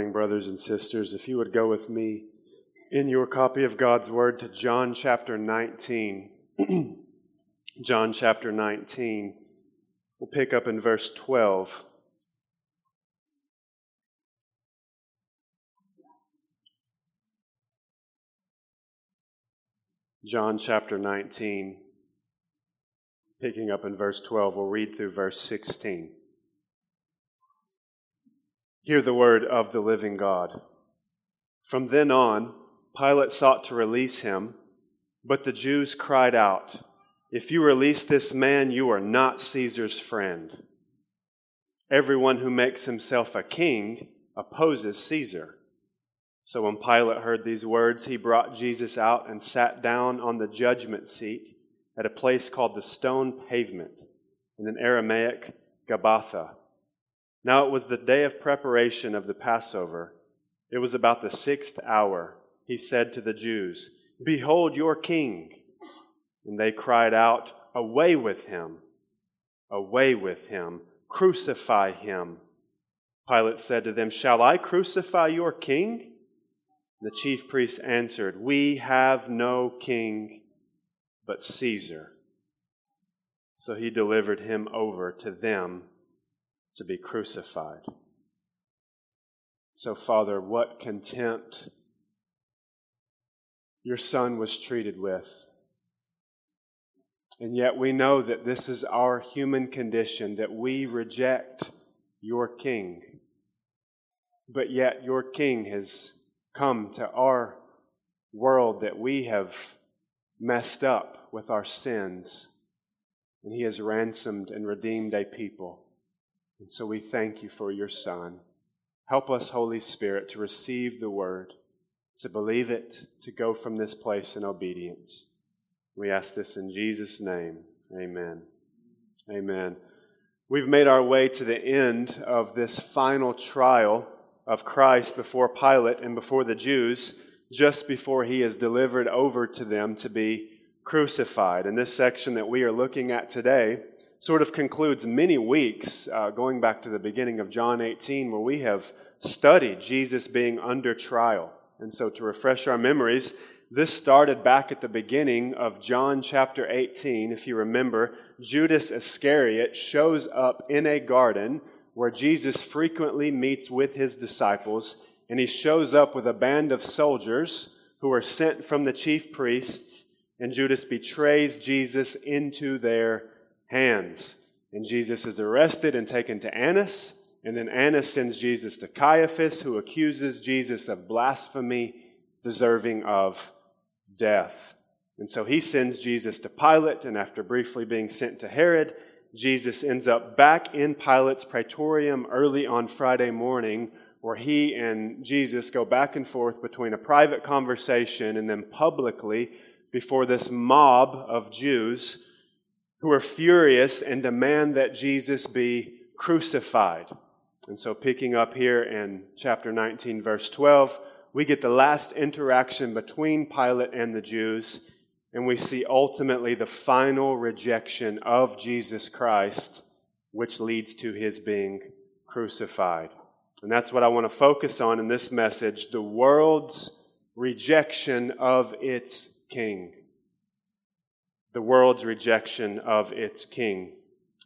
morning, brothers and sisters. If you would go with me in your copy of God's Word to John chapter 19. John chapter 19. We'll pick up in verse 12. John chapter 19, picking up in verse 12, we'll read through verse 16. Hear the word of the living God. From then on, Pilate sought to release him, but the Jews cried out, If you release this man, you are not Caesar's friend. Everyone who makes himself a king opposes Caesar. So when Pilate heard these words, he brought Jesus out and sat down on the judgment seat at a place called the stone pavement, in an Aramaic Gabbatha. Now it was the day of preparation of the Passover. It was about the sixth hour. He said to the Jews, Behold your king. And they cried out, Away with him! Away with him! Crucify him! Pilate said to them, Shall I crucify your king? The chief priests answered, We have no king but Caesar. So he delivered him over to them to be crucified. So, Father, what contempt your Son was treated with. And yet we know that this is our human condition, that we reject your King. But yet your King has come to our world that we have messed up with our sins, and he has ransomed and redeemed a people. And so we thank you for your Son. Help us, Holy Spirit, to receive the word, to believe it, to go from this place in obedience. We ask this in Jesus' name. Amen. Amen. We've made our way to the end of this final trial of Christ before Pilate and before the Jews, just before he is delivered over to them to be crucified. And this section that we are looking at today sort of concludes many weeks, uh, going back to the beginning of John 18, where we have studied Jesus being under trial. And so, to refresh our memories, this started back at the beginning of John chapter 18. If you remember, Judas Iscariot shows up in a garden where Jesus frequently meets with his disciples, and he shows up with a band of soldiers who are sent from the chief priests, and Judas betrays Jesus into their hands. And Jesus is arrested and taken to Annas. And then Annas sends Jesus to Caiaphas, who accuses Jesus of blasphemy, deserving of death. And so he sends Jesus to Pilate, and after briefly being sent to Herod, Jesus ends up back in Pilate's praetorium early on Friday morning, where he and Jesus go back and forth between a private conversation and then publicly before this mob of Jews who are furious and demand that Jesus be crucified. And so, picking up here in chapter 19, verse 12, we get the last interaction between Pilate and the Jews, and we see ultimately the final rejection of Jesus Christ, which leads to his being crucified. And that's what I want to focus on in this message the world's rejection of its king the world's rejection of its king.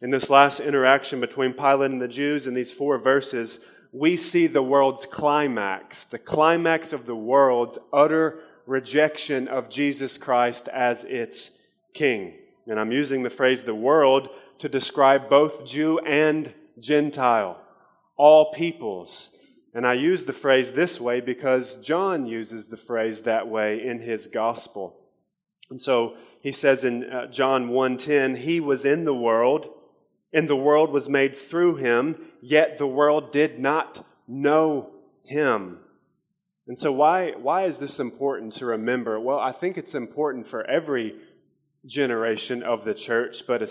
In this last interaction between Pilate and the Jews in these four verses, we see the world's climax, the climax of the world's utter rejection of Jesus Christ as its king. And I'm using the phrase the world to describe both Jew and Gentile, all peoples. And I use the phrase this way because John uses the phrase that way in his gospel. And so he says in uh, John 1:10, he was in the world and the world was made through him, yet the world did not know him. And so why why is this important to remember? Well, I think it's important for every generation of the church, but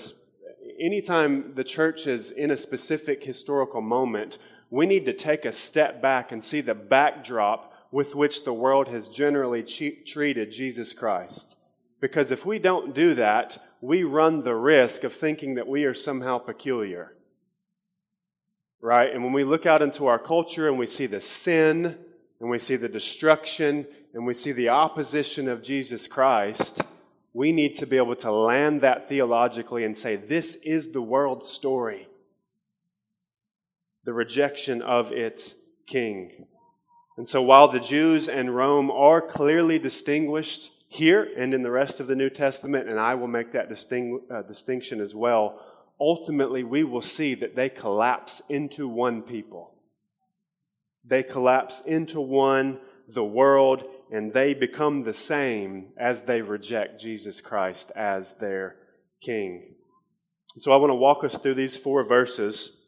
anytime the church is in a specific historical moment, we need to take a step back and see the backdrop with which the world has generally treated Jesus Christ. Because if we don't do that, we run the risk of thinking that we are somehow peculiar. right? And when we look out into our culture and we see the sin and we see the destruction and we see the opposition of Jesus Christ, we need to be able to land that theologically and say, this is the world's story. The rejection of its king. And so while the Jews and Rome are clearly distinguished here and in the rest of the New Testament, and I will make that distinct, uh, distinction as well, ultimately we will see that they collapse into one people. They collapse into one, the world, and they become the same as they reject Jesus Christ as their King. So I want to walk us through these four verses,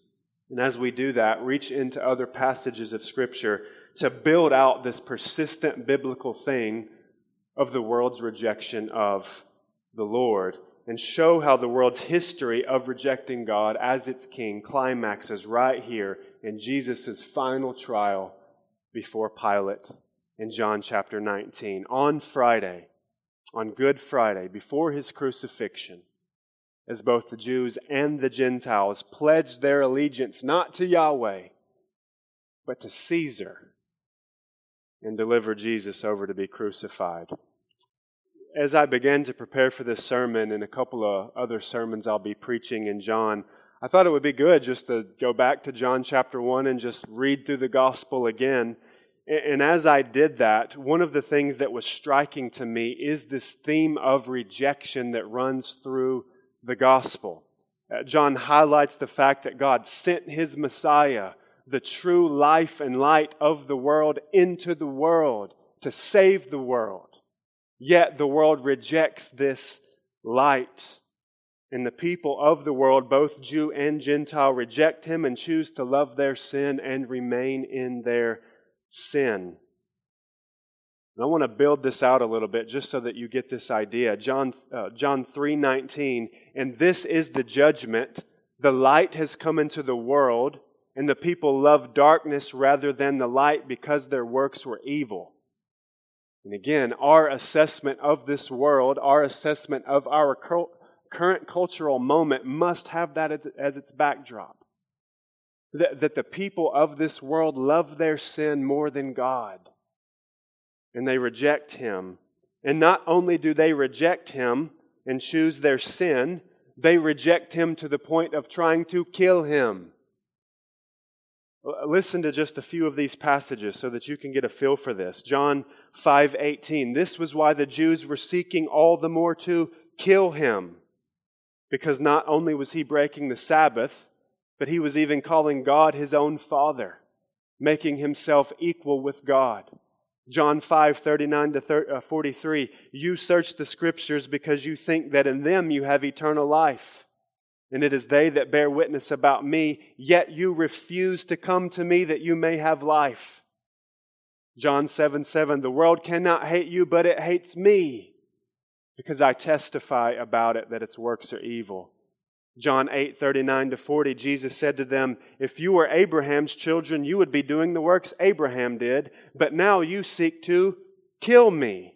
and as we do that, reach into other passages of Scripture to build out this persistent biblical thing of the world's rejection of the Lord and show how the world's history of rejecting God as its king climaxes right here in Jesus' final trial before Pilate in John chapter 19. On Friday, on Good Friday, before his crucifixion, as both the Jews and the Gentiles pledged their allegiance not to Yahweh, but to Caesar, and deliver Jesus over to be crucified. As I began to prepare for this sermon and a couple of other sermons I'll be preaching in John, I thought it would be good just to go back to John chapter 1 and just read through the gospel again and as I did that, one of the things that was striking to me is this theme of rejection that runs through the gospel. Uh, John highlights the fact that God sent his Messiah, the true life and light of the world, into the world to save the world. Yet the world rejects this light. And the people of the world, both Jew and Gentile, reject him and choose to love their sin and remain in their sin. And I want to build this out a little bit just so that you get this idea. John, uh, John 3.19, and this is the judgment. The light has come into the world, and the people loved darkness rather than the light because their works were evil. And again, our assessment of this world, our assessment of our current cultural moment must have that as, its backdrop that, that the people of this world love their sin more than God. And they reject Him. And not only do they reject Him and choose their sin, they reject Him to the point of trying to kill Him. Listen to just a few of these passages so that you can get a feel for this. John 5:18. This was why the Jews were seeking all the more to kill him. Because not only was he breaking the Sabbath, but he was even calling God his own Father, making himself equal with God. John 5, 39 to uh, 43. You search the scriptures because you think that in them you have eternal life. And it is they that bear witness about me, yet you refuse to come to me that you may have life. John 7, 7. The world cannot hate you, but it hates me because I testify about it that its works are evil. John 8, 39 to 40, Jesus said to them, If you were Abraham's children, you would be doing the works Abraham did, but now you seek to kill me,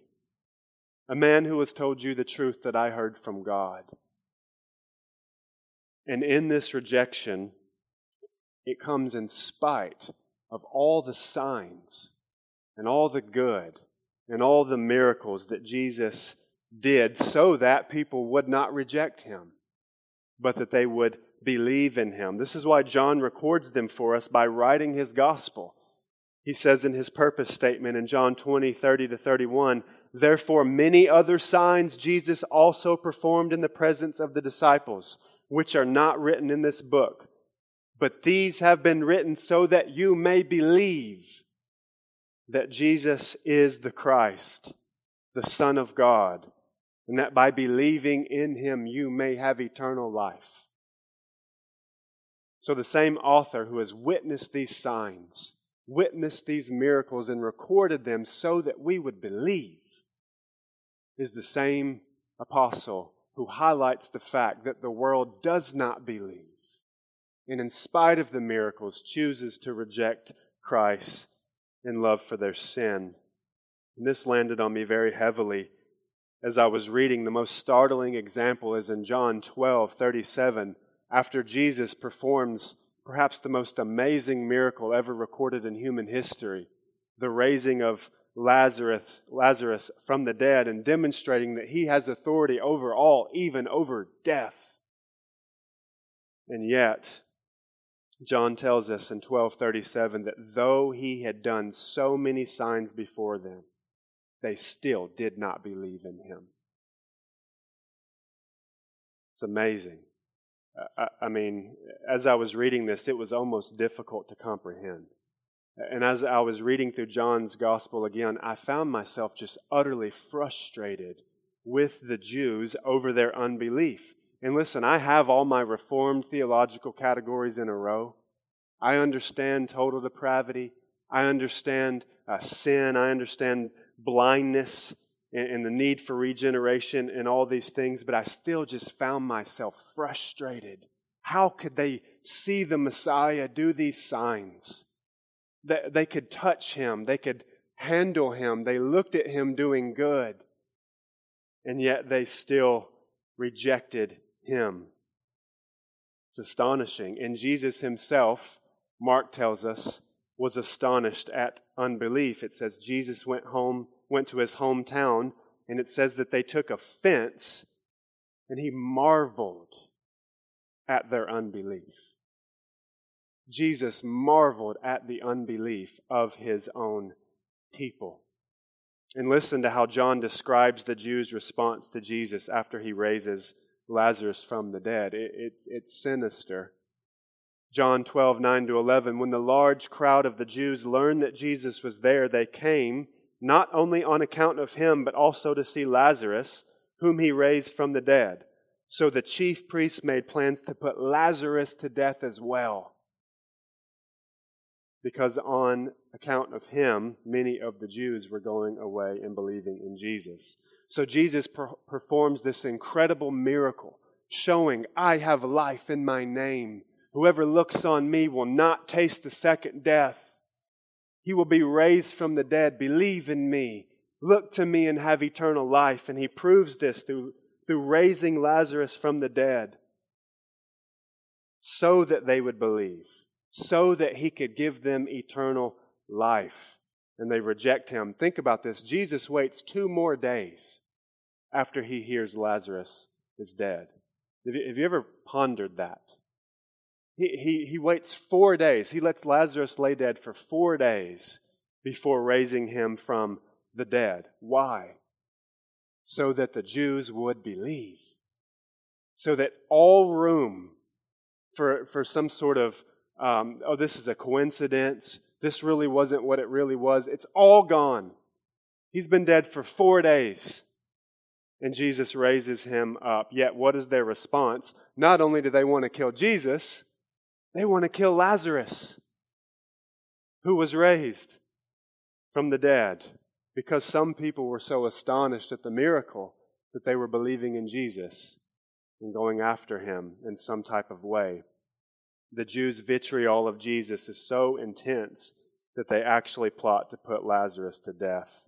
a man who has told you the truth that I heard from God. And in this rejection, it comes in spite of all the signs and all the good and all the miracles that Jesus did so that people would not reject him but that they would believe in him. This is why John records them for us by writing his gospel. He says in his purpose statement in John 20, 30 to 31, Therefore, many other signs Jesus also performed in the presence of the disciples, which are not written in this book. But these have been written so that you may believe that Jesus is the Christ, the Son of God and that by believing in him you may have eternal life. So, the same author who has witnessed these signs, witnessed these miracles, and recorded them so that we would believe, is the same apostle who highlights the fact that the world does not believe, and in spite of the miracles, chooses to reject Christ in love for their sin. And this landed on me very heavily as I was reading, the most startling example is in John 12 37, after Jesus performs perhaps the most amazing miracle ever recorded in human history the raising of Lazarus, Lazarus from the dead and demonstrating that he has authority over all, even over death. And yet, John tells us in 1237 that though he had done so many signs before them, they still did not believe in him. It's amazing. I, I mean, as I was reading this, it was almost difficult to comprehend. And as I was reading through John's gospel again, I found myself just utterly frustrated with the Jews over their unbelief. And listen, I have all my reformed theological categories in a row. I understand total depravity. I understand uh, sin. I understand blindness and, and the need for regeneration and all these things, but I still just found myself frustrated. How could they see the Messiah do these signs? That they could touch him, they could handle him, they looked at him doing good, and yet they still rejected him. It's astonishing. And Jesus himself, Mark tells us, was astonished at unbelief. It says Jesus went home, went to his hometown, and it says that they took offense, and he marveled at their unbelief. Jesus marveled at the unbelief of his own people. And listen to how John describes the Jews' response to Jesus after he raises Lazarus from the dead. It, it's, it's sinister. John 12, 9 to 11. When the large crowd of the Jews learned that Jesus was there, they came, not only on account of him, but also to see Lazarus, whom he raised from the dead. So the chief priests made plans to put Lazarus to death as well. Because on account of him, many of the Jews were going away and believing in Jesus. So Jesus per- performs this incredible miracle, showing, I have life in my name. Whoever looks on me will not taste the second death. He will be raised from the dead. Believe in me. Look to me and have eternal life. And he proves this through, through raising Lazarus from the dead so that they would believe, so that he could give them eternal life and they reject him. Think about this. Jesus waits two more days after he hears Lazarus is dead. Have you, ever pondered that? He, he, he waits four days. He lets Lazarus lay dead for four days before raising him from the dead. Why? So that the Jews would believe. So that all room for, for some sort of, um, oh, this is a coincidence this really wasn't what it really was. It's all gone. He's been dead for four days. And Jesus raises him up. Yet, what is their response? Not only do they want to kill Jesus, they want to kill Lazarus, who was raised from the dead, because some people were so astonished at the miracle that they were believing in Jesus and going after him in some type of way the Jews' vitriol of Jesus is so intense that they actually plot to put Lazarus to death.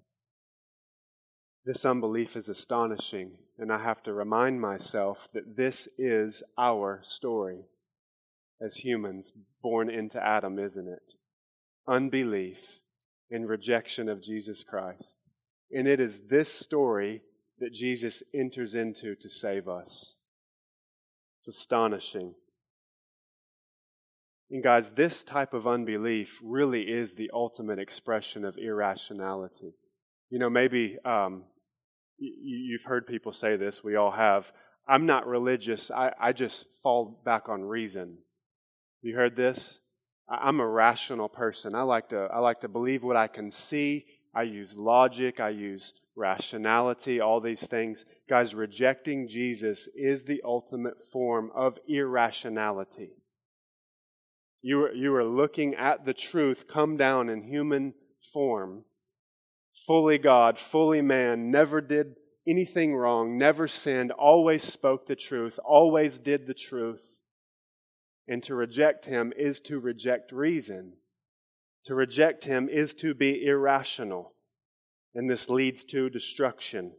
This unbelief is astonishing, and I have to remind myself that this is our story as humans born into Adam, isn't it? Unbelief and rejection of Jesus Christ. And it is this story that Jesus enters into to save us. It's astonishing. And guys, this type of unbelief really is the ultimate expression of irrationality. You know, maybe um, you've heard people say this, we all have. I'm not religious, I, I just fall back on reason. You heard this? I'm a rational person. I like to I like to believe what I can see. I use logic, I use rationality, all these things. Guys, rejecting Jesus is the ultimate form of irrationality. You are, you looking at the truth come down in human form, fully God, fully man, never did anything wrong, never sinned, always spoke the truth, always did the truth. And to reject him is to reject reason. To reject him is to be irrational. And this leads to destruction.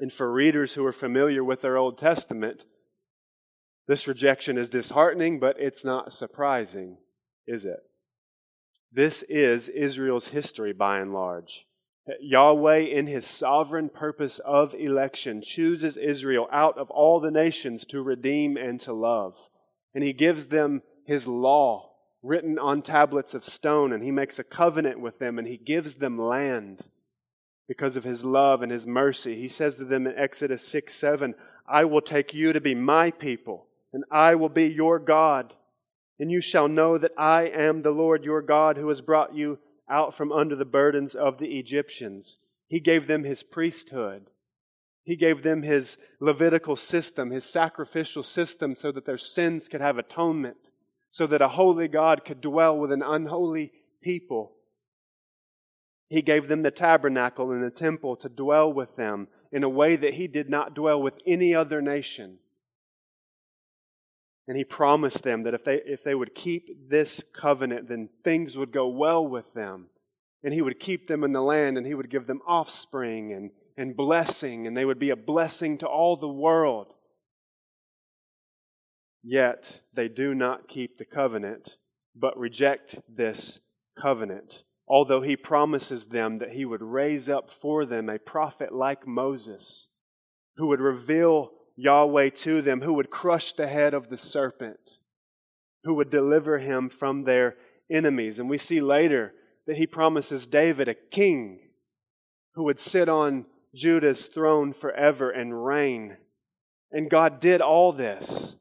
And for readers who are familiar with their Old Testament, This rejection is disheartening, but it's not surprising, is it? This is Israel's history by and large. Yahweh, in his sovereign purpose of election, chooses Israel out of all the nations to redeem and to love. And he gives them his law written on tablets of stone, and he makes a covenant with them, and he gives them land because of his love and his mercy. He says to them in Exodus 6 7, I will take you to be my people, and I will be your God. And you shall know that I am the Lord your God who has brought you out from under the burdens of the Egyptians. He gave them his priesthood. He gave them his Levitical system, his sacrificial system, so that their sins could have atonement, so that a holy God could dwell with an unholy people. He gave them the tabernacle and the temple to dwell with them in a way that he did not dwell with any other nation. And he promised them that if they, if they would keep this covenant, then things would go well with them. And he would keep them in the land and he would give them offspring and, and blessing, and they would be a blessing to all the world. Yet they do not keep the covenant, but reject this covenant. Although he promises them that he would raise up for them a prophet like Moses, who would reveal Yahweh to them, who would crush the head of the serpent, who would deliver him from their enemies. And we see later that he promises David a king who would sit on Judah's throne forever and reign. And God did all this.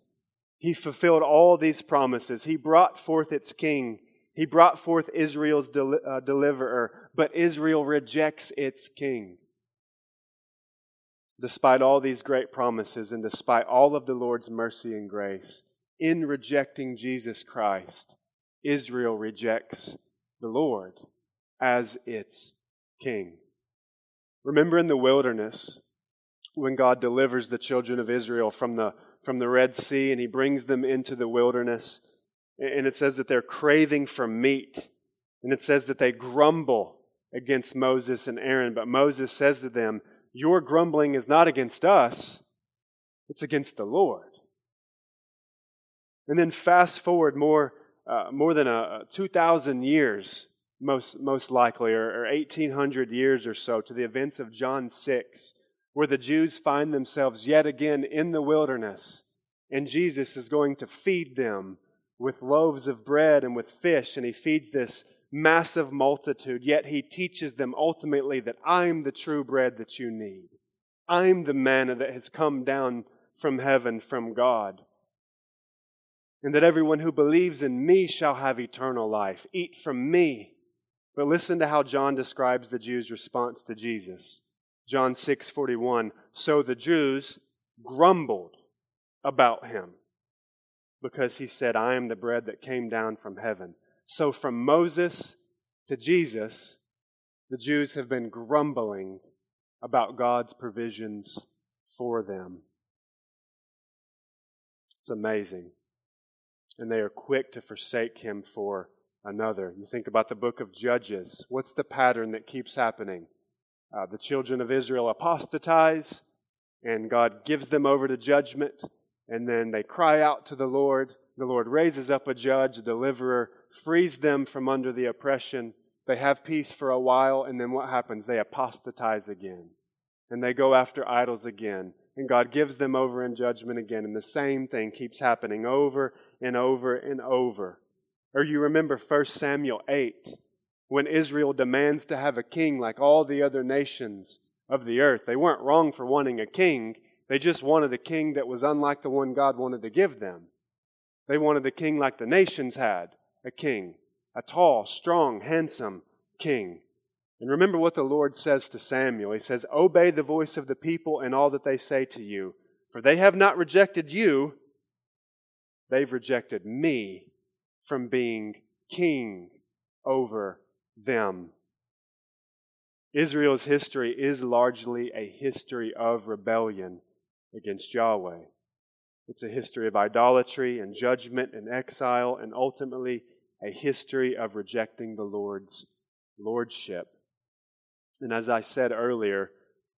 He fulfilled all these promises. He brought forth its king. He brought forth Israel's del- uh, deliverer, but Israel rejects its king despite all these great promises and despite all of the Lord's mercy and grace, in rejecting Jesus Christ, Israel rejects the Lord as its king. Remember in the wilderness when God delivers the children of Israel from the, from the Red Sea and he brings them into the wilderness, and it says that they're craving for meat, and it says that they grumble against Moses and Aaron, but Moses says to them, your grumbling is not against us, it's against the Lord. And then fast forward more, uh, more than a, 2,000 years, most, most likely, or, or 1,800 years or so, to the events of John 6, where the Jews find themselves yet again in the wilderness, and Jesus is going to feed them with loaves of bread and with fish, and he feeds this massive multitude, yet he teaches them ultimately that I'm the true bread that you need. I'm the manna that has come down from heaven from God. And that everyone who believes in me shall have eternal life. Eat from me. But listen to how John describes the Jews' response to Jesus. John 6:41 So the Jews grumbled about him because he said, I am the bread that came down from heaven. So from Moses to Jesus, the Jews have been grumbling about God's provisions for them. It's amazing. And they are quick to forsake him for another. You think about the book of Judges. What's the pattern that keeps happening? Uh, the children of Israel apostatize, and God gives them over to judgment, and then they cry out to the Lord. The Lord raises up a judge, a deliverer, frees them from under the oppression. They have peace for a while, and then what happens? They apostatize again. And they go after idols again. And God gives them over in judgment again. And the same thing keeps happening over and over and over. Or you remember 1 Samuel 8, when Israel demands to have a king like all the other nations of the earth. They weren't wrong for wanting a king, they just wanted a king that was unlike the one God wanted to give them. They wanted a king like the nations had a king, a tall, strong, handsome king. And remember what the Lord says to Samuel. He says, Obey the voice of the people and all that they say to you, for they have not rejected you, they've rejected me from being king over them. Israel's history is largely a history of rebellion against Yahweh. It's a history of idolatry and judgment and exile, and ultimately a history of rejecting the Lord's lordship. And as I said earlier,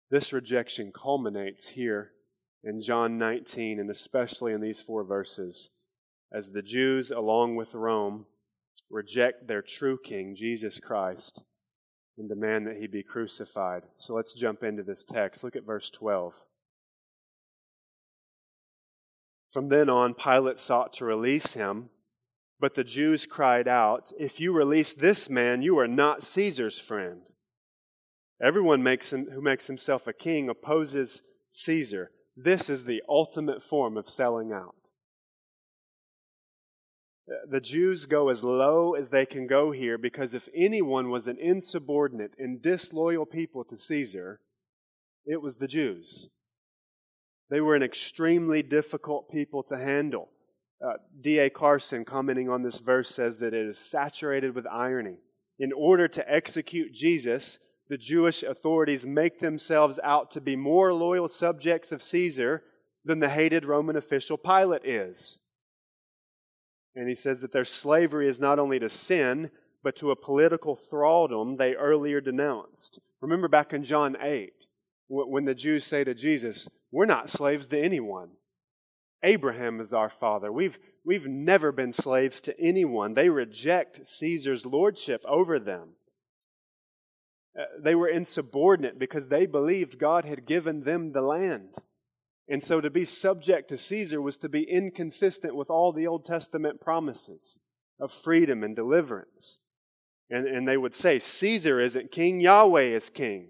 this rejection culminates here in John 19, and especially in these four verses, as the Jews, along with Rome, reject their true king, Jesus Christ, and demand that he be crucified. So let's jump into this text. Look at verse 12. From then on, Pilate sought to release him, but the Jews cried out, If you release this man, you are not Caesar's friend. Everyone makes him, who makes himself a king opposes Caesar. This is the ultimate form of selling out. The Jews go as low as they can go here because if anyone was an insubordinate and disloyal people to Caesar, it was the Jews. They were an extremely difficult people to handle. Uh, D.A. Carson, commenting on this verse, says that it is saturated with irony. In order to execute Jesus, the Jewish authorities make themselves out to be more loyal subjects of Caesar than the hated Roman official Pilate is. And he says that their slavery is not only to sin, but to a political thraldom they earlier denounced. Remember back in John 8, when the Jews say to Jesus, We're not slaves to anyone. Abraham is our father. We've, we've never been slaves to anyone. They reject Caesar's lordship over them. Uh, they were insubordinate because they believed God had given them the land. And so to be subject to Caesar was to be inconsistent with all the Old Testament promises of freedom and deliverance. And, and they would say, Caesar isn't king, Yahweh is king.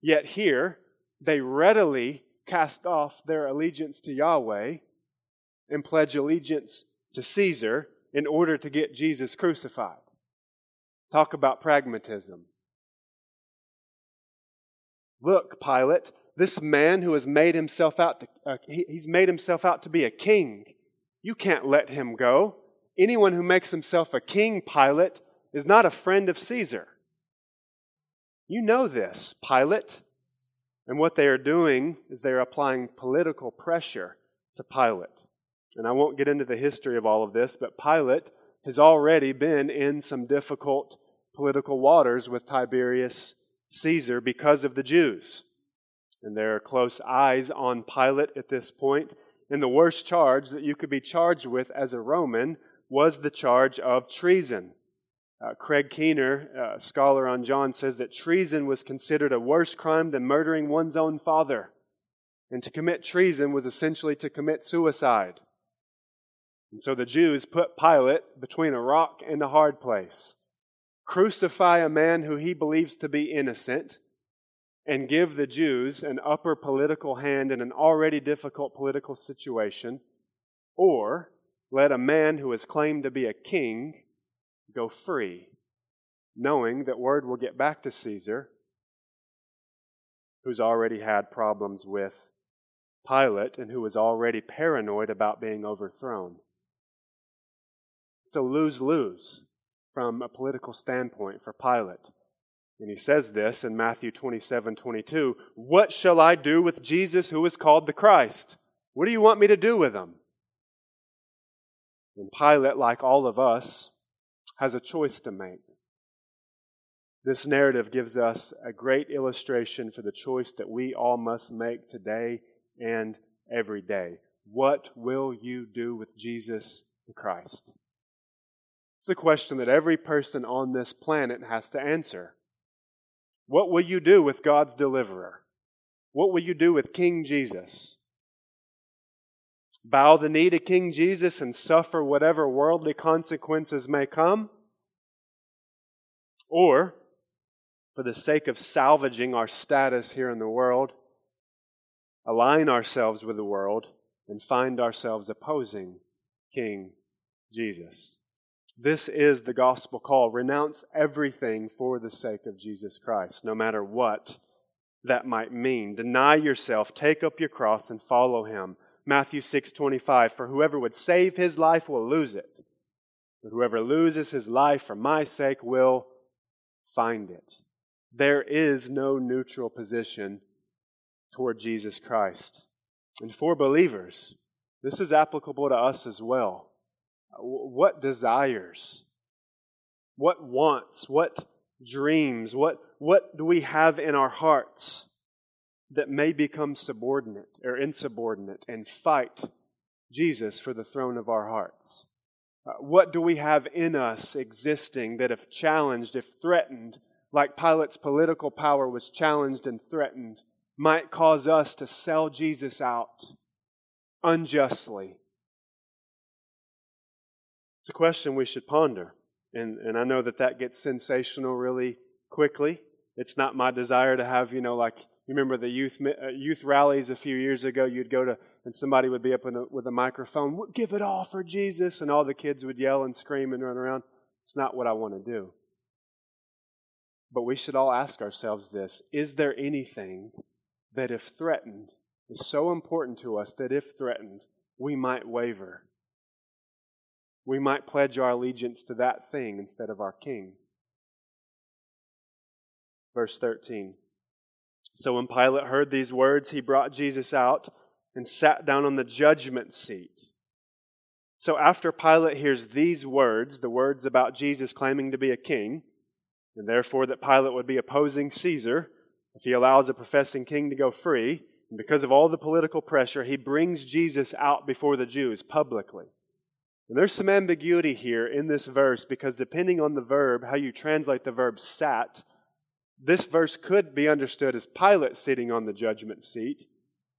Yet here, they readily cast off their allegiance to Yahweh and pledge allegiance to Caesar in order to get Jesus crucified. Talk about pragmatism. Look, Pilate, this man who has made himself out to, uh, he, he's made himself out to be a king. You can't let him go. Anyone who makes himself a king, Pilate, is not a friend of Caesar. You know this, Pilate. And what they are doing is they are applying political pressure to Pilate. And I won't get into the history of all of this, but Pilate has already been in some difficult political waters with Tiberius Caesar because of the Jews. And there are close eyes on Pilate at this point. And the worst charge that you could be charged with as a Roman was the charge of treason. Uh, Craig Keener, a scholar on John, says that treason was considered a worse crime than murdering one's own father. And to commit treason was essentially to commit suicide. And so the Jews put Pilate between a rock and a hard place crucify a man who he believes to be innocent, and give the Jews an upper political hand in an already difficult political situation, or let a man who has claimed to be a king go free, knowing that word will get back to Caesar, who's already had problems with Pilate and who was already paranoid about being overthrown. It's a lose lose from a political standpoint for Pilate. And he says this in Matthew 27 22 What shall I do with Jesus who is called the Christ? What do you want me to do with him? And Pilate, like all of us, has a choice to make. This narrative gives us a great illustration for the choice that we all must make today and every day. What will you do with Jesus the Christ? It's a question that every person on this planet has to answer. What will you do with God's deliverer? What will you do with King Jesus? Bow the knee to King Jesus and suffer whatever worldly consequences may come? Or, for the sake of salvaging our status here in the world, align ourselves with the world and find ourselves opposing King Jesus? This is the gospel call. Renounce everything for the sake of Jesus Christ, no matter what that might mean. Deny yourself, take up your cross, and follow him. Matthew 6:25, For whoever would save his life will lose it, but whoever loses his life for my sake will find it. There is no neutral position toward Jesus Christ. And for believers, this is applicable to us as well what desires, what wants, what dreams, what, what do we have in our hearts that may become subordinate or insubordinate and fight Jesus for the throne of our hearts? Uh, what do we have in us existing that, if challenged, if threatened, like Pilate's political power was challenged and threatened, might cause us to sell Jesus out unjustly? It's a question we should ponder. And, and I know that that gets sensational really quickly. It's not my desire to have, you know, like, you remember the youth, uh, youth rallies a few years ago? You'd go to, and somebody would be up a, with a microphone, give it all for Jesus, and all the kids would yell and scream and run around. It's not what I want to do. But we should all ask ourselves this Is there anything that, if threatened, is so important to us that if threatened, we might waver? We might pledge our allegiance to that thing instead of our King. Verse 13. So when Pilate heard these words, he brought Jesus out and sat down on the judgment seat. So after Pilate hears these words, the words about Jesus claiming to be a king, and therefore that Pilate would be opposing Caesar if he allows a professing king to go free, and because of all the political pressure, he brings Jesus out before the Jews publicly. And there's some ambiguity here in this verse because depending on the verb, how you translate the verb sat, this verse could be understood as Pilate sitting on the judgment seat,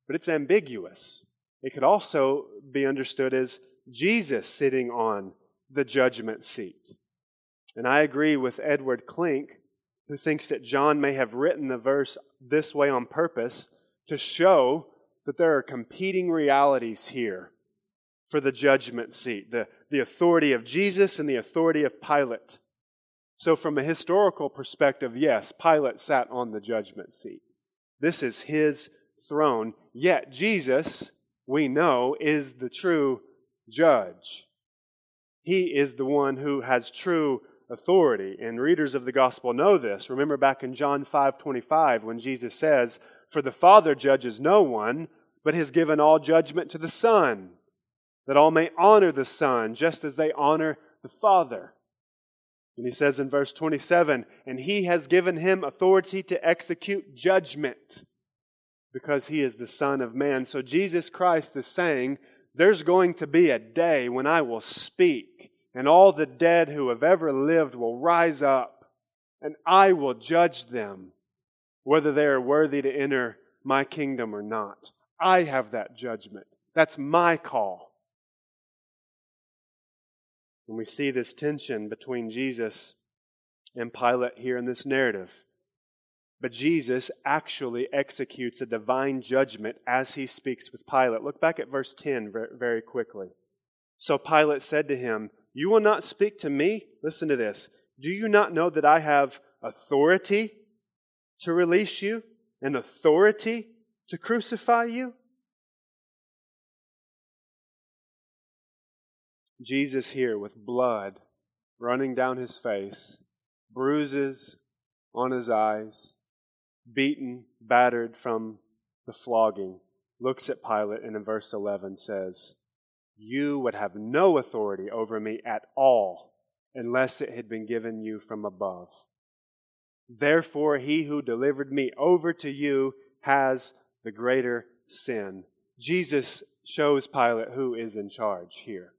but it's ambiguous. It could also be understood as Jesus sitting on the judgment seat. And I agree with Edward Klink, who thinks that John may have written the verse this way on purpose to show that there are competing realities here for the judgment seat the, the authority of Jesus and the authority of Pilate. So, from a historical perspective, yes, Pilate sat on the judgment seat. This is his throne. Yet, Jesus, we know, is the true judge. He is the one who has true authority. And readers of the gospel know this. Remember back in John 5 25, when Jesus says, For the Father judges no one, but has given all judgment to the Son, that all may honor the Son, just as they honor the Father. And he says in verse 27 And he has given him authority to execute judgment because he is the Son of Man. So Jesus Christ is saying, There's going to be a day when I will speak, and all the dead who have ever lived will rise up, and I will judge them, whether they are worthy to enter my kingdom or not. I have that judgment. That's my call. And we see this tension between Jesus and Pilate here in this narrative. But Jesus actually executes a divine judgment as he speaks with Pilate. Look back at verse 10 very quickly. So Pilate said to him, You will not speak to me? Listen to this. Do you not know that I have authority to release you and authority to crucify you? Jesus here with blood running down his face, bruises on his eyes, beaten, battered from the flogging, looks at Pilate and in verse 11 says, You would have no authority over me at all unless it had been given you from above. Therefore, he who delivered me over to you has the greater sin. Jesus shows Pilate who is in charge here.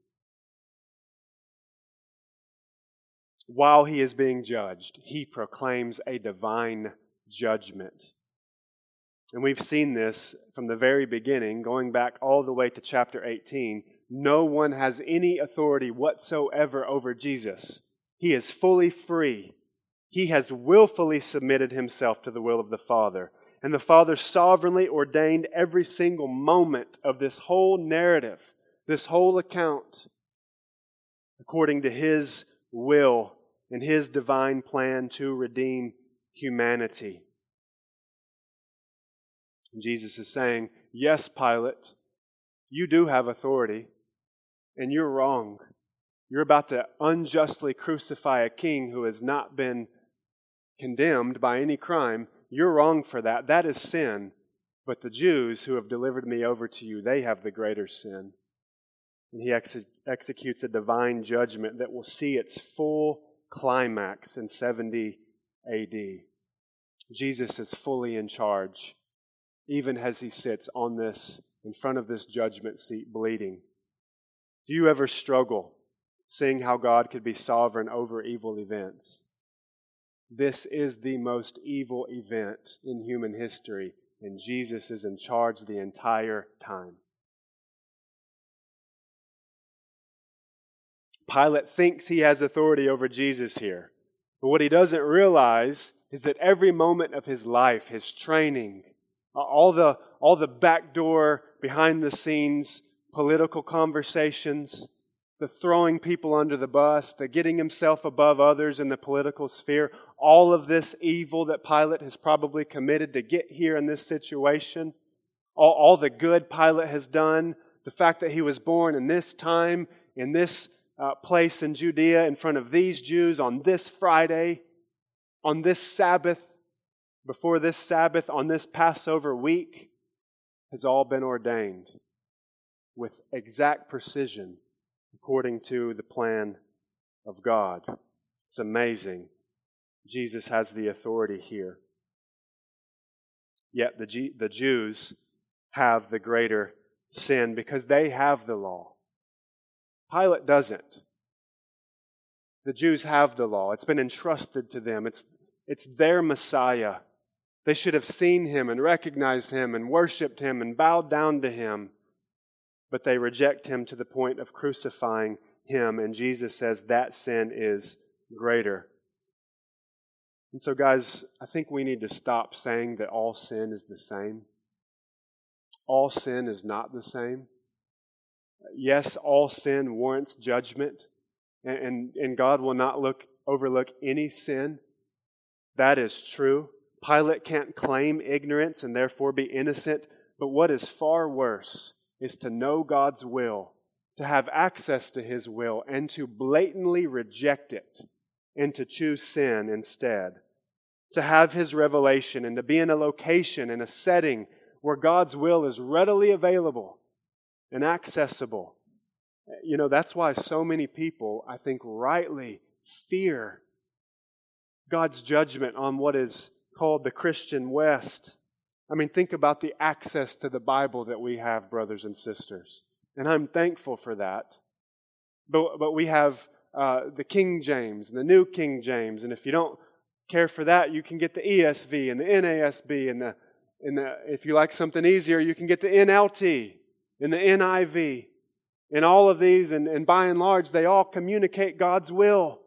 While he is being judged, he proclaims a divine judgment. And we've seen this from the very beginning, going back all the way to chapter 18. No one has any authority whatsoever over Jesus. He is fully free. He has willfully submitted himself to the will of the Father. And the Father sovereignly ordained every single moment of this whole narrative, this whole account, according to his will in his divine plan to redeem humanity. And Jesus is saying, Yes, Pilate, you do have authority, and you're wrong. You're about to unjustly crucify a king who has not been condemned by any crime. You're wrong for that. That is sin. But the Jews who have delivered me over to you, they have the greater sin. And he ex- executes a divine judgment that will see its full climax in 70 AD. Jesus is fully in charge. even as he sits on this, in front of this judgment seat, bleeding? Do you ever struggle seeing how God could be sovereign over evil events? This is the most evil event in human history, and Jesus is in charge the entire time. Pilate thinks he has authority over Jesus here. But what he doesn't realize is that every moment of his life, his training, all the, all the backdoor, behind the scenes political conversations, the throwing people under the bus, the getting himself above others in the political sphere, all of this evil that Pilate has probably committed to get here in this situation, all, all the good Pilate has done, the fact that he was born in this time, in this uh, place in Judea, in front of these Jews on this Friday, on this Sabbath, before this Sabbath, on this Passover week, has all been ordained with exact precision according to the plan of God. It's amazing. Jesus has the authority here. Yet the, G- the Jews have the greater sin because they have the law. Pilate doesn't. The Jews have the law. It's been entrusted to them. It's, it's their Messiah. They should have seen him and recognized him and worshiped him and bowed down to him but they reject him to the point of crucifying him. And Jesus says that sin is greater. And so, guys, I think we need to stop saying that all sin is the same. All sin is not the same. Yes, all sin warrants judgment, and, and God will not look, overlook any sin. That is true. Pilate can't claim ignorance and therefore be innocent, but what is far worse is to know God's will, to have access to His will, and to blatantly reject it and to choose sin instead. To have His revelation and to be in a location, in a setting where God's will is readily available and accessible. You know, that's why so many people, I think, rightly fear God's judgment on what is called the Christian West I mean, think about the access to the Bible that we have, brothers and sisters. And I'm thankful for that. But, but we have uh, the King James and the New King James. And if you don't care for that, you can get the ESV and the NASB. And, the, and the, if you like something easier, you can get the NLT and the NIV. in all of these, and, and by and large, they all communicate God's will.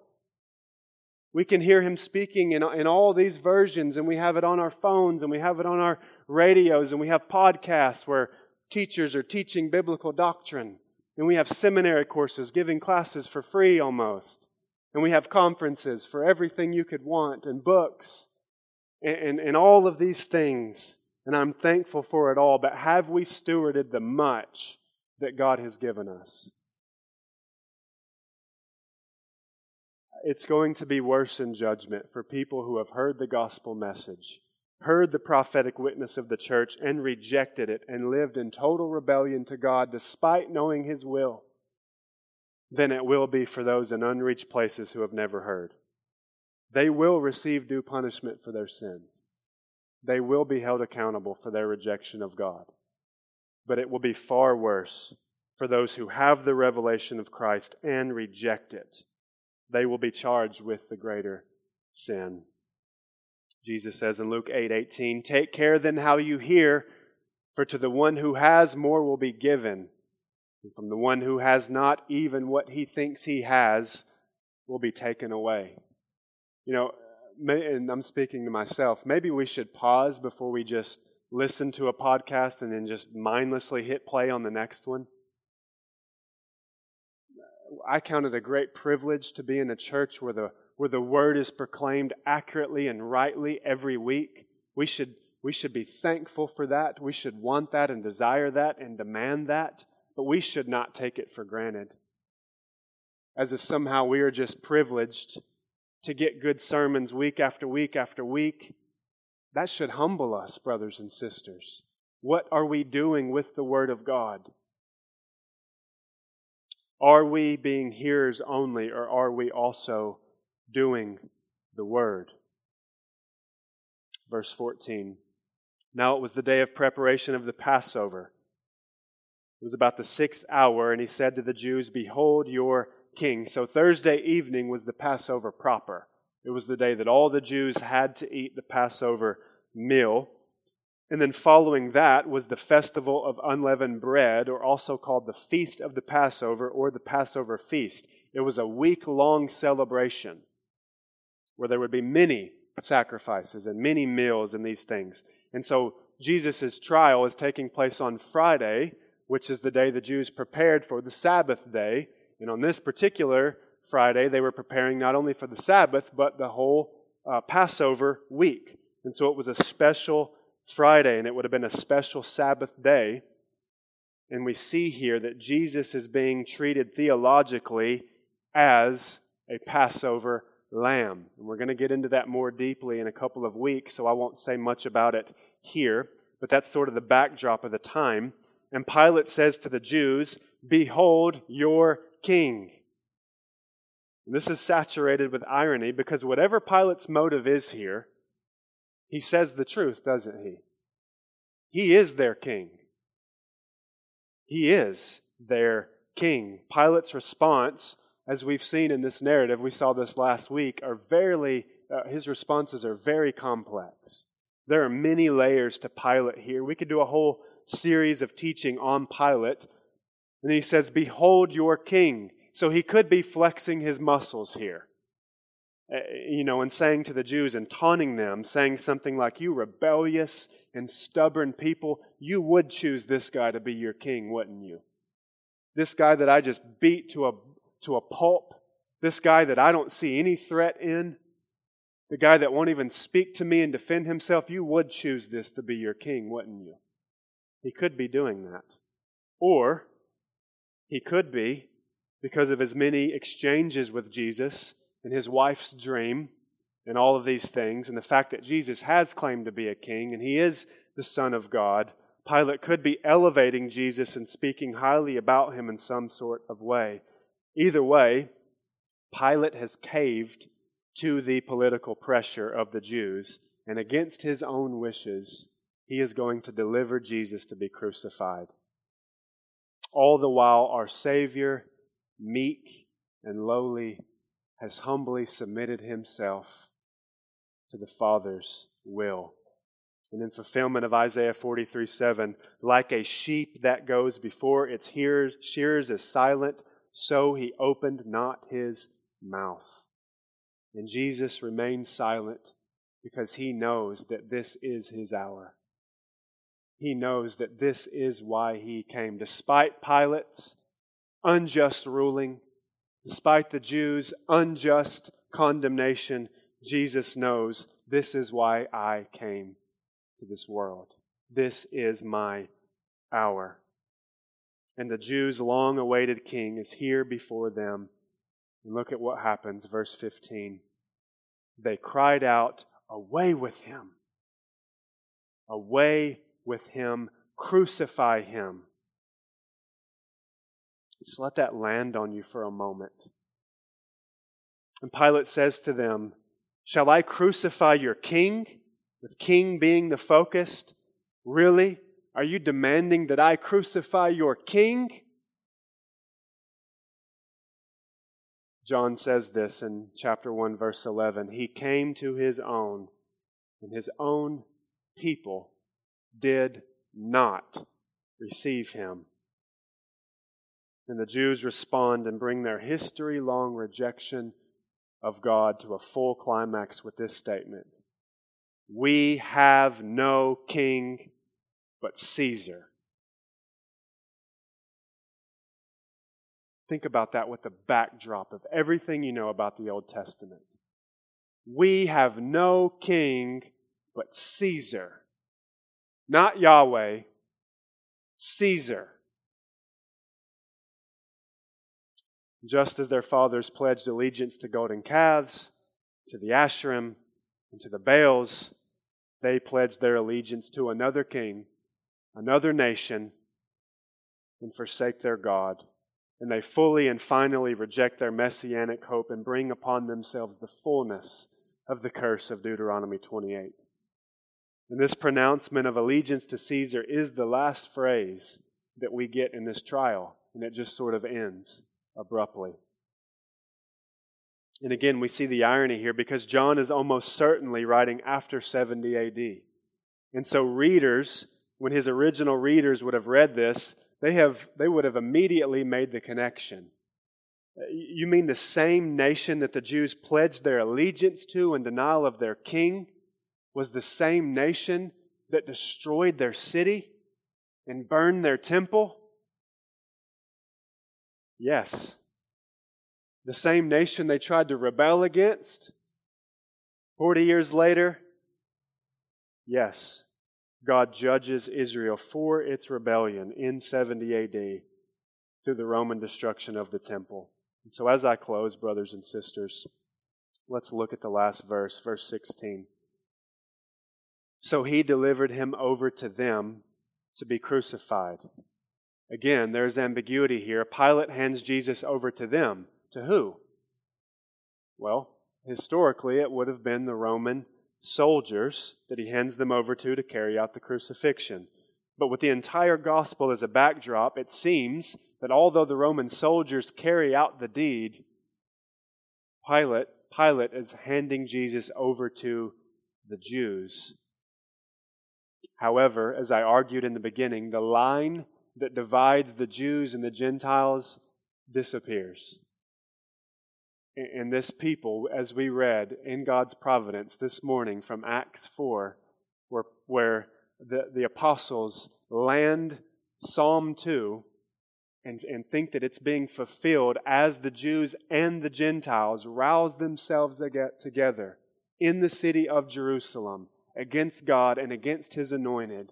We can hear him speaking in, in all these versions, and we have it on our phones, and we have it on our radios, and we have podcasts where teachers are teaching biblical doctrine. And we have seminary courses giving classes for free almost. And we have conferences for everything you could want, and books, and, and, and all of these things. And I'm thankful for it all. But have we stewarded the much that God has given us? it's going to be worse in judgment for people who have heard the gospel message, heard the prophetic witness of the church, and rejected it and lived in total rebellion to God despite knowing His will, than it will be for those in unreached places who have never heard. They will receive due punishment for their sins. They will be held accountable for their rejection of God. But it will be far worse for those who have the revelation of Christ and reject it they will be charged with the greater sin. Jesus says in Luke 8 18, Take care then how you hear, for to the one who has more will be given, and from the one who has not, even what he thinks he has will be taken away. You know, and I'm speaking to myself, maybe we should pause before we just listen to a podcast and then just mindlessly hit play on the next one. I count it a great privilege to be in a church where the, where the word is proclaimed accurately and rightly every week. We should, we should be thankful for that. We should want that and desire that and demand that, but we should not take it for granted. As if somehow we are just privileged to get good sermons week after week after week. That should humble us, brothers and sisters. What are we doing with the Word of God? Are we being hearers only, or are we also doing the word? Verse 14 Now it was the day of preparation of the Passover. It was about the sixth hour, and he said to the Jews, Behold your king. So Thursday evening was the Passover proper. It was the day that all the Jews had to eat the Passover meal. And then following that was the festival of unleavened bread, or also called the Feast of the Passover or the Passover Feast. It was a week long celebration where there would be many sacrifices and many meals and these things. And so Jesus' trial is taking place on Friday, which is the day the Jews prepared for the Sabbath day. And on this particular Friday, they were preparing not only for the Sabbath, but the whole uh, Passover week. And so it was a special Friday, and it would have been a special Sabbath day. And we see here that Jesus is being treated theologically as a Passover lamb. And we're going to get into that more deeply in a couple of weeks, so I won't say much about it here. But that's sort of the backdrop of the time. And Pilate says to the Jews, Behold your king. And this is saturated with irony because whatever Pilate's motive is here, he says the truth, doesn't he? He is their king. He is their king. Pilate's response, as we've seen in this narrative, we saw this last week, are very, uh, his responses are very complex. There are many layers to Pilate here. We could do a whole series of teaching on Pilate. And he says, Behold your king. So he could be flexing his muscles here, uh, you know, and saying to the Jews and taunting them, saying something like, You rebellious and stubborn people, you would choose this guy to be your king, wouldn't you? This guy that I just beat to a, to a pulp, this guy that I don't see any threat in, the guy that won't even speak to me and defend himself, you would choose this to be your king, wouldn't you? He could be doing that. Or he could be, because of his many exchanges with Jesus and his wife's dream and all of these things, and the fact that Jesus has claimed to be a king and he is the Son of God, Pilate could be elevating Jesus and speaking highly about him in some sort of way. Either way, Pilate has caved to the political pressure of the Jews, and against his own wishes, he is going to deliver Jesus to be crucified. All the while, our Savior, meek and lowly, has humbly submitted himself to the Father's will. And in fulfillment of Isaiah 43 7, like a sheep that goes before its shears is silent, so he opened not his mouth. And Jesus remains silent because he knows that this is his hour he knows that this is why he came. Despite Pilate's unjust ruling, despite the Jews' unjust condemnation, Jesus knows this is why I came to this world. This is my hour. And the Jews' long awaited king is here before them. And look at what happens, verse 15. They cried out, Away with him! Away with him, crucify him. Just let that land on you for a moment. And Pilate says to them, Shall I crucify your king? With king being the focus? Really? Are you demanding that I crucify your king? John says this in chapter 1, verse 11. He came to his own, and his own people did not receive him. And the Jews respond and bring their history long rejection of God to a full climax with this statement We have no king but Caesar. Think about that with the backdrop of everything you know about the Old Testament. We have no king but Caesar. Not Yahweh, Caesar. Just as their fathers pledged allegiance to golden calves, to the Asherim, and to the Baals, they pledged their allegiance to another king, another nation, and forsake their God. And they fully and finally reject their messianic hope and bring upon themselves the fullness of the curse of Deuteronomy 28. And this pronouncement of allegiance to Caesar is the last phrase that we get in this trial, and it just sort of ends abruptly. And again, we see the irony here because John is almost certainly writing after 70 AD. And so, readers, when his original readers would have read this, they, have, they would have immediately made the connection. Uh, you mean the same nation that the Jews pledged their allegiance to in denial of their king was the same nation that destroyed their city and burned their temple? Yes. The same nation they tried to rebel against 40 years later? Yes. God judges Israel for its rebellion in 70 AD through the Roman destruction of the temple. And so, as I close, brothers and sisters, let's look at the last verse, verse 16. So he delivered him over to them to be crucified. Again, there's ambiguity here. Pilate hands Jesus over to them. To who? Well, historically, it would have been the Roman soldiers that he hands them over to to carry out the crucifixion. But with the entire gospel as a backdrop, it seems that although the Roman soldiers carry out the deed, Pilate, Pilate is handing Jesus over to the Jews. However, as I argued in the beginning, the line that divides the Jews and the Gentiles disappears. And this people, as we read in God's providence this morning from Acts 4, where, where the, the apostles land Psalm 2 and, and think that it's being fulfilled as the Jews and the Gentiles rouse themselves together in the city of Jerusalem against God and against his anointed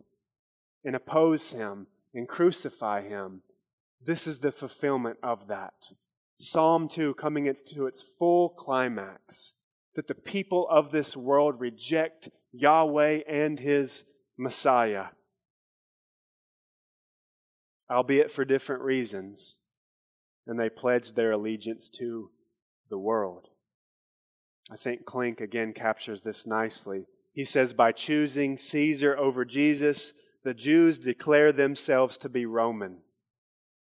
and oppose him and crucify him. This is the fulfillment of that. Psalm 2 coming to its full climax that the people of this world reject Yahweh and his Messiah, albeit for different reasons, and they pledge their allegiance to the world. I think Klink again captures this nicely. He says, By choosing Caesar over Jesus, the Jews declare themselves to be Roman.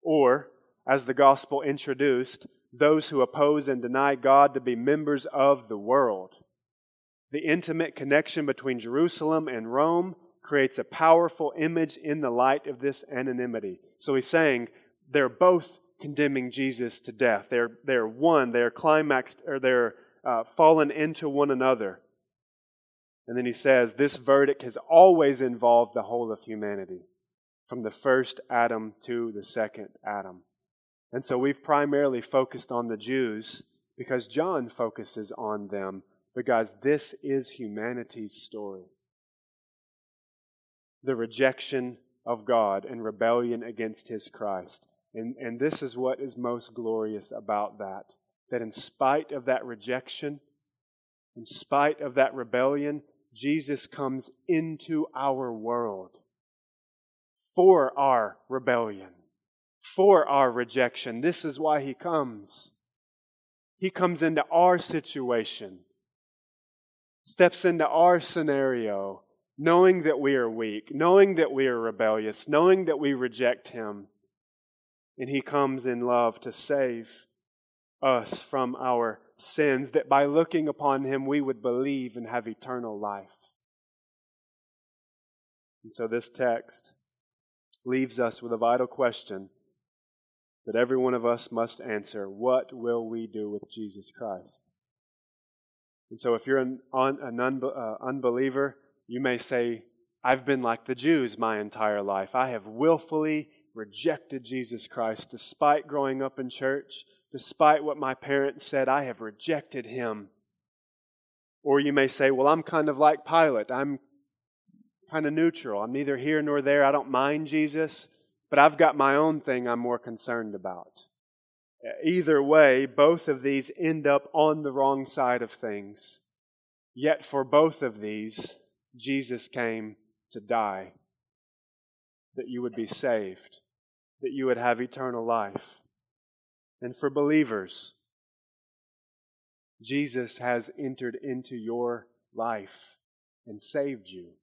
Or, as the gospel introduced, those who oppose and deny God to be members of the world. The intimate connection between Jerusalem and Rome creates a powerful image in the light of this anonymity. So he's saying they're both condemning Jesus to death. They're, they're one, they're climaxed, or they're uh, fallen into one another. And then he says this verdict has always involved the whole of humanity, from the first Adam to the second Adam. And so we've primarily focused on the Jews because John focuses on them, because this is humanity's story. The rejection of God and rebellion against his Christ. And, and this is what is most glorious about that. That in spite of that rejection, in spite of that rebellion, Jesus comes into our world for our rebellion for our rejection. This is why He comes. He comes into our situation, steps into our scenario, knowing that we are weak, knowing that we are rebellious, knowing that we reject Him. And He comes in love to save us from our sins, that by looking upon Him we would believe and have eternal life. And so this text leaves us with a vital question that every one of us must answer what will we do with Jesus Christ? And so, if you're an, an uh, unbeliever, you may say, I've been like the Jews my entire life. I have willfully rejected Jesus Christ despite growing up in church, despite what my parents said, I have rejected him. Or you may say, Well, I'm kind of like Pilate. I'm kind of neutral. I'm neither here nor there. I don't mind Jesus, but I've got my own thing I'm more concerned about. Either way, both of these end up on the wrong side of things. Yet for both of these, Jesus came to die, that you would be saved, that you would have eternal life. And for believers, Jesus has entered into your life and saved you.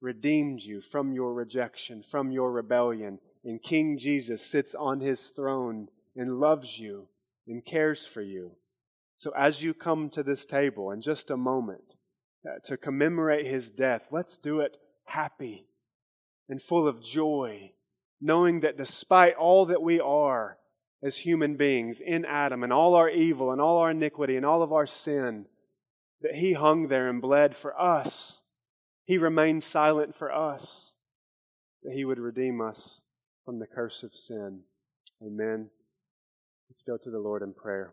redeemed you from your rejection, from your rebellion. And King Jesus sits on his throne and loves you and cares for you. So as you come to this table in just a moment uh, to commemorate his death, let's do it happy and full of joy, knowing that despite all that we are as human beings in Adam and all our evil and all our iniquity and all of our sin, that he hung there and bled for us. He remained silent for us, that he would redeem us from the curse of sin. Amen. Let's go to the Lord in prayer.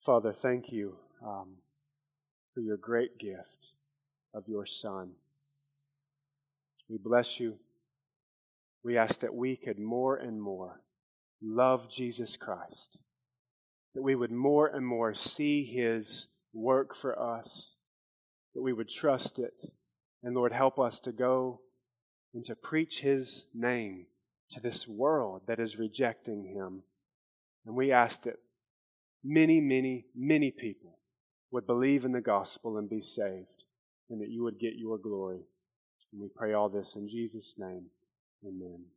Father, thank you um, for your great gift of your Son. We bless you. We ask that we could more and more love Jesus Christ, that we would more and more see his work for us, that we would trust it. And Lord, help us to go and to preach his name to this world that is rejecting him. And we ask that many, many, many people would believe in the gospel and be saved, and that you would get your glory. And we pray all this in Jesus' name. Amen.